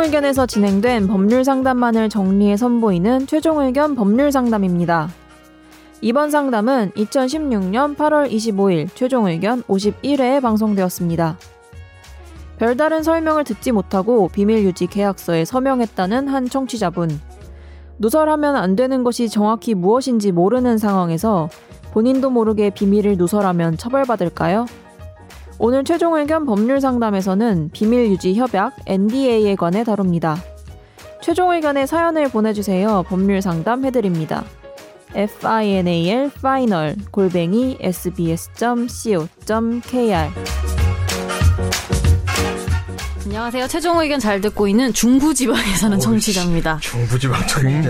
최종 의견에서 진행된 법률 상담만을 정리해 선보이는 최종 의견 법률 상담입니다. 이번 상담은 2016년 8월 25일 최종 의견 51회에 방송되었습니다. 별다른 설명을 듣지 못하고 비밀 유지 계약서에 서명했다는 한 청취자분. 누설하면 안 되는 것이 정확히 무엇인지 모르는 상황에서 본인도 모르게 비밀을 누설하면 처벌받을까요? 오늘 최종 의견 법률 상담에서는 비밀 유지 협약 NDA에 관해 다룹니다. 최종 의견의 사연을 보내주세요. 법률 상담 해드립니다. final final 골뱅이 sbs.co.kr 안녕하세요. 최종 의견 잘 듣고 있는 중부지방에 사는 청취자입니다. 중부지방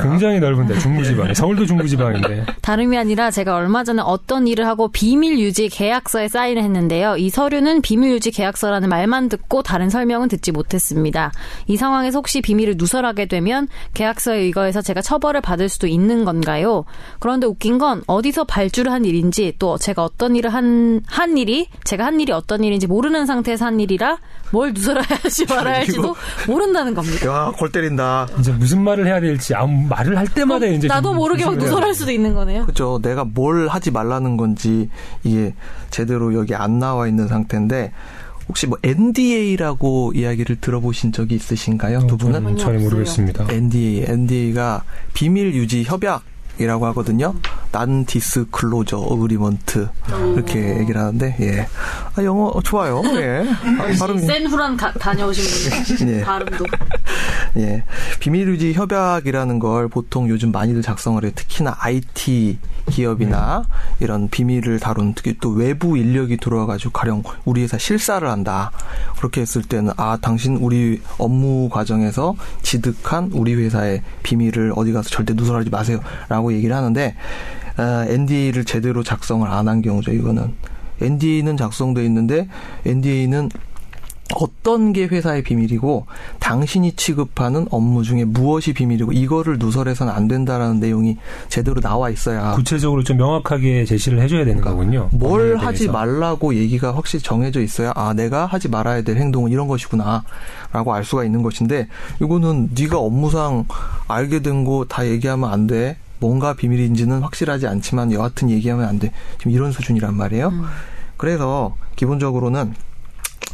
굉장히 넓은데 중부지방. 서울도 중부지방인데. 다름이 아니라 제가 얼마 전에 어떤 일을 하고 비밀 유지 계약서에 사인을 했는데요. 이 서류는 비밀 유지 계약서라는 말만 듣고 다른 설명은 듣지 못했습니다. 이 상황에서 혹시 비밀을 누설하게 되면 계약서에 의거해서 제가 처벌을 받을 수도 있는 건가요? 그런데 웃긴 건 어디서 발주를 한 일인지 또 제가 어떤 일을 한, 한 일이 제가 한 일이 어떤 일인지 모르는 상태에서 한 일이라 뭘 누설해야 할지 말아야 할지도 모른다는 겁니다. 야, 골 때린다. 이제 무슨 말을 해야 될지 아무 말을 할 때마다 어, 이제 나도 모르게 막 누설할 수도 있는 거네요. 그렇죠. 내가 뭘 하지 말라는 건지 이게 제대로 여기 안 나와 있는 상태인데 혹시 뭐 NDA라고 이야기를 들어보신 적이 있으신가요? 어, 두 분은? 잘 모르겠습니다. NDA, NDA가 비밀 유지 협약 이라고 하거든요. Non-Disclosure Agreement 이렇게 얘기를 하는데 예. 아, 영어 좋아요. 예. 아, 발음 샌프란 다녀오신 분 예. 발음도 예. 비밀 유지 협약이라는 걸 보통 요즘 많이들 작성을 해요. 특히나 IT 기업이나 이런 비밀을 다룬 특히 또 외부 인력이 들어와 가지고 가령 우리 회사 실사를 한다. 그렇게 했을 때는 아, 당신 우리 업무 과정에서 지득한 우리 회사의 비밀을 어디 가서 절대 누설하지 마세요라고 얘기를 하는데 어, NDA를 제대로 작성을 안 한 경우죠. 이거는 NDA는 작성돼 있는데 NDA는 어떤 게 회사의 비밀이고 당신이 취급하는 업무 중에 무엇이 비밀이고 이거를 누설해서는 안 된다라는 내용이 제대로 나와 있어야 구체적으로 좀 명확하게 제시를 해줘야 되는 거군요. 뭘 하지 말라고 얘기가 확실히 정해져 있어야 아 내가 하지 말아야 될 행동은 이런 것이구나라고 알 수가 있는 것인데 이거는 네가 업무상 알게 된 거 다 얘기하면 안 돼. 뭔가 비밀인지는 확실하지 않지만 여하튼 얘기하면 안 돼. 지금 이런 수준이란 말이에요. 음. 그래서 기본적으로는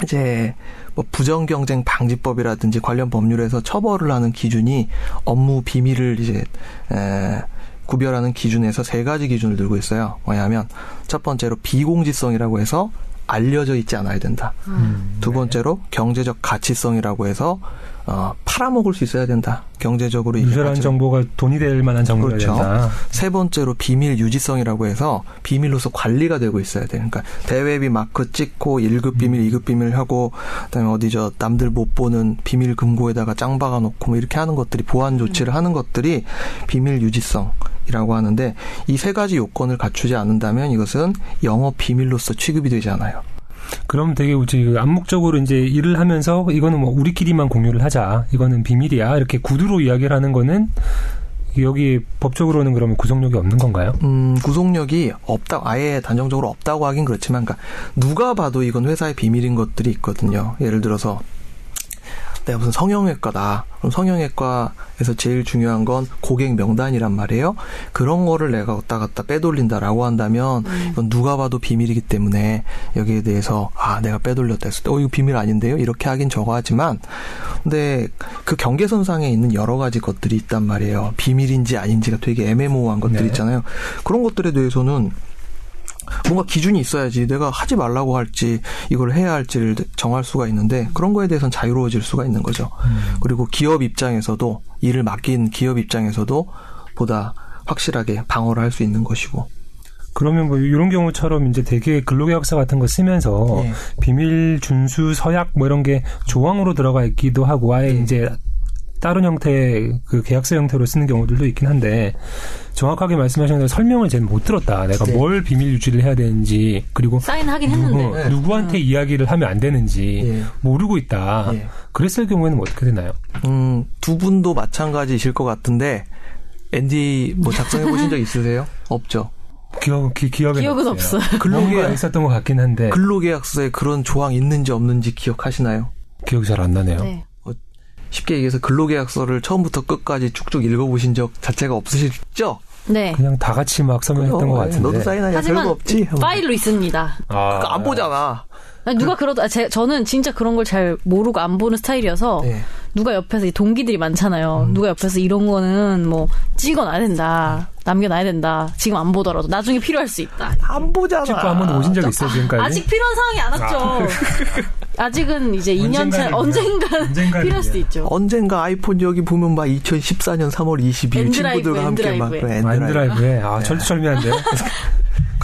이제 뭐 부정 경쟁 방지법이라든지 관련 법률에서 처벌을 하는 기준이 업무 비밀을 이제 에 구별하는 기준에서 세 가지 기준을 들고 있어요. 뭐냐면 첫 번째로 비공지성이라고 해서 알려져 있지 않아야 된다. 음, 두 번째로 네. 경제적 가치성이라고 해서 어, 팔아먹을 수 있어야 된다. 경제적으로 유별한 정보가 돈이 될 만한 정보가 그렇죠. 된다. 세 번째로 비밀 유지성이라고 해서 비밀로서 관리가 되고 있어야 돼. 그러니까 대외비 마크 찍고 1급 비밀, 음. 2급 비밀 하고 그다음에 어디 저 남들 못 보는 비밀 금고에다가 짱 박아 놓고 뭐 이렇게 하는 것들이 보안 조치를 음. 하는 것들이 비밀 유지성 이라고 하는데 이 세 가지 요건을 갖추지 않는다면 이것은 영업 비밀로서 취급이 되지 않아요. 그럼 되게 우리 암묵적으로 이제 일을 하면서 이거는 뭐 우리끼리만 공유를 하자. 이거는 비밀이야. 이렇게 구두로 이야기를 하는 거는 여기 법적으로는 그러면 구속력이 없는 건가요? 음, 구속력이 없다, 아예 단정적으로 없다고 하긴 그렇지만, 그러니까 누가 봐도 이건 회사의 비밀인 것들이 있거든요. 예를 들어서 내가 무슨 성형외과다. 그럼 성형외과에서 제일 중요한 건 고객 명단이란 말이에요. 그런 거를 내가 왔다 갔다 빼돌린다라고 한다면 음. 이건 누가 봐도 비밀이기 때문에 여기에 대해서 아 내가 빼돌렸다 했을 때 어 이거 비밀 아닌데요. 이렇게 하긴 저거 하지만 근데 그 경계선상에 있는 여러 가지 것들이 있단 말이에요. 비밀인지 아닌지가 되게 애매모호한 것들 네. 있잖아요. 그런 것들에 대해서는 뭔가 기준이 있어야지 내가 하지 말라고 할지 이걸 해야 할지를 정할 수가 있는데 그런 거에 대해서는 자유로워질 수가 있는 거죠. 음. 그리고 기업 입장에서도 일을 맡긴 기업 입장에서도 보다 확실하게 방어를 할 수 있는 것이고. 그러면 뭐 이런 경우처럼 이제 되게 근로계약서 같은 거 쓰면서 네. 비밀 준수 서약 뭐 이런 게 조항으로 들어가 있기도 하고 아예 네. 이제 다른 형태의 그 계약서 형태로 쓰는 경우들도 있긴 한데 정확하게 말씀하신 대로 설명을 제가 못 들었다. 내가 네. 뭘 비밀 유지를 해야 되는지 그리고 사인하긴 했는데 누구, 네. 누구한테 음. 이야기를 하면 안 되는지 네. 모르고 있다. 네. 그랬을 경우에는 어떻게 되나요? 음, 두 분도 마찬가지실 것 같은데 앤디 뭐 작성해 보신 적 있으세요? 없죠. 기억, 기, 기억에 기억은 없어요. 근로계약 있었던 것 같긴 한데 근로계약서에 그런 조항 있는지 없는지 기억하시나요? 기억이 잘 안 나네요. 네. 쉽게 얘기해서 근로계약서를 처음부터 끝까지 쭉쭉 읽어보신 적 자체가 없으시죠? 네. 그냥 다 같이 막 서명했던 것 같은데. 너도 사인하냐 하지만 별거 없지? 파일로 있습니다. 아, 그거 안 보잖아. 아니, 누가 그러다 아, 제, 저는 진짜 그런 걸 잘 모르고 안 보는 스타일이어서 네. 누가 옆에서 이 동기들이 많잖아요. 누가 옆에서 이런 거는 뭐 찍어놔야 된다. 남겨놔야 된다. 지금 안 보더라도 나중에 필요할 수 있다. 안 보잖아. 찍고 한 번도 오신 적 있어요 지금까지? 아직 필요한 상황이 안 왔죠. 아직은 이제 2년 차 언젠가는요. 필요할 수도 있죠. 언젠가 아이폰 여기 보면 막 2014년 3월 22일 N드라이브, 친구들과 함께 막 N드라이브에. 그 아, N드라이브에 아 철두철미한데.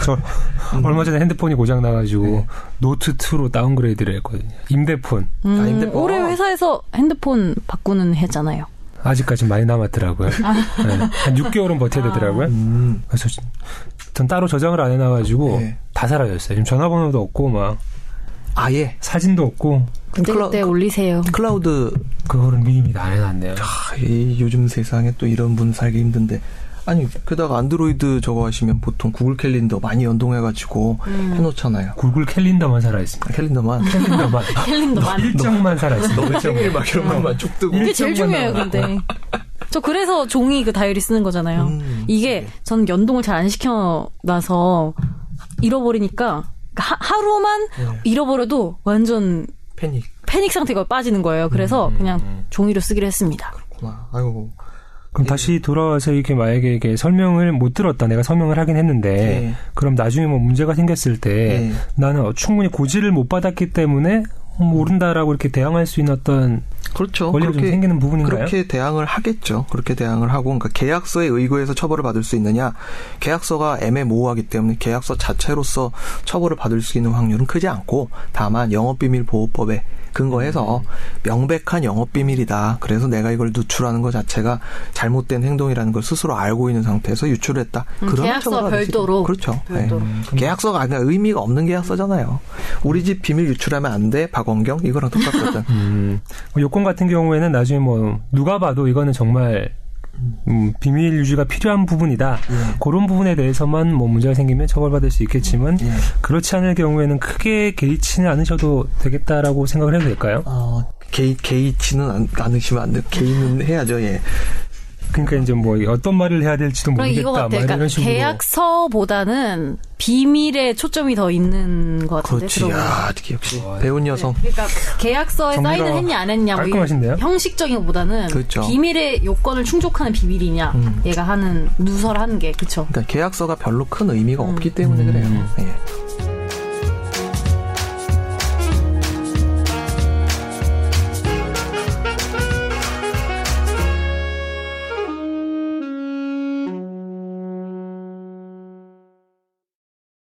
저 얼마 전에 핸드폰이 고장 나가지고 네. 노트 2로 downgrade를 했거든요. 임대폰 음, 아, 핸드폰. 올해 회사에서 핸드폰 바꾸는 했잖아요. 아직까지 많이 남았더라고요. 네. 한 6개월은 버텨야 되더라고요. 음. 그래서 전 따로 저장을 안 해놔가지고 네. 다 사라졌어요. 지금 전화번호도 없고 막 아예 사진도 없고 그때 클라- 그때 올리세요. 클라우드 그거를 미리미리 안 해놨네요. 아, 이 요즘 세상에 또 이런 분 살기 힘든데 아니 게다가 안드로이드 저거 하시면 보통 구글 캘린더 많이 연동해가지고 음. 해놓잖아요. 구글 캘린더만 살아있습니다. 캘린더만 캘린더만 캘린더만. 일정만 살아있습니다. 생일 막 이런 것만 쭉 뜨고 그게 제일 일정만 중요해요. 근데. 저 그래서 종이 그 다이어리 쓰는 거잖아요. 음. 이게 저는 연동을 잘 안 시켜놔서 잃어버리니까 하, 하루만 네. 잃어버려도 완전 패닉 패닉 상태가 빠지는 거예요. 그래서 음, 그냥 음. 종이로 쓰기로 했습니다. 구나. 아이고 그럼 다시 돌아와서 이렇게 만약에 이게 설명을 못 들었다. 내가 설명을 하긴 했는데 네. 그럼 나중에 뭐 문제가 생겼을 때 네. 나는 충분히 고지를 못 받았기 때문에 모른다라고 이렇게 대항할 수 있는 어떤 그렇죠. 권리가 좀 생기는 부분인가요? 그렇게 대항을 하겠죠. 그렇게 대항을 하고, 그러니까 계약서에 의거해서 처벌을 받을 수 있느냐? 계약서가 애매모호하기 때문에 계약서 자체로서 처벌을 받을 수 있는 확률은 크지 않고, 다만 영업비밀 보호법에 근거해서 명백한 영업비밀이다. 그래서 내가 이걸 누출하는 것 자체가 잘못된 행동이라는 걸 스스로 알고 있는 상태에서 유출했다. 음, 그러면 계약서. 별도로. 그렇죠. 별도로. 네. 계약서가 아니라 의미가 없는 계약서잖아요. 우리 집 비밀 유출하면 안 돼. 박원경 이거랑 똑같거든. 음, 뭐 요건 같은 경우에는 나중에 뭐 누가 봐도 이거는 정말 음, 비밀 유지가 필요한 부분이다. 예. 그런 부분에 대해서만 뭐 문제가 생기면 처벌받을 수 있겠지만 예. 그렇지 않을 경우에는 크게 개의치는 않으셔도 되겠다라고 생각을 해도 될까요? 어, 개의, 개의치는 않, 않으시면 안 돼. 개의는 해야죠, 예. 그러니까 이제 뭐 어떤 말을 해야 될지도 모르겠다. 막 같아요. 이런 그러니까 식으로. 계약서보다는 비밀에 초점이 더 있는 것 같은데. 그렇지. 들어보면. 야, 어떻게 역시 배운 여성. 그러니까 계약서에 사인을 했냐 안 했냐 깔끔하신데요? 형식적인 것보다는 그렇죠. 비밀의 요건을 충족하는 비밀이냐 음. 얘가 하는 누설 하는 게 그쵸 그러니까 계약서가 별로 큰 의미가 음. 없기 때문에 그래요. 음. 예.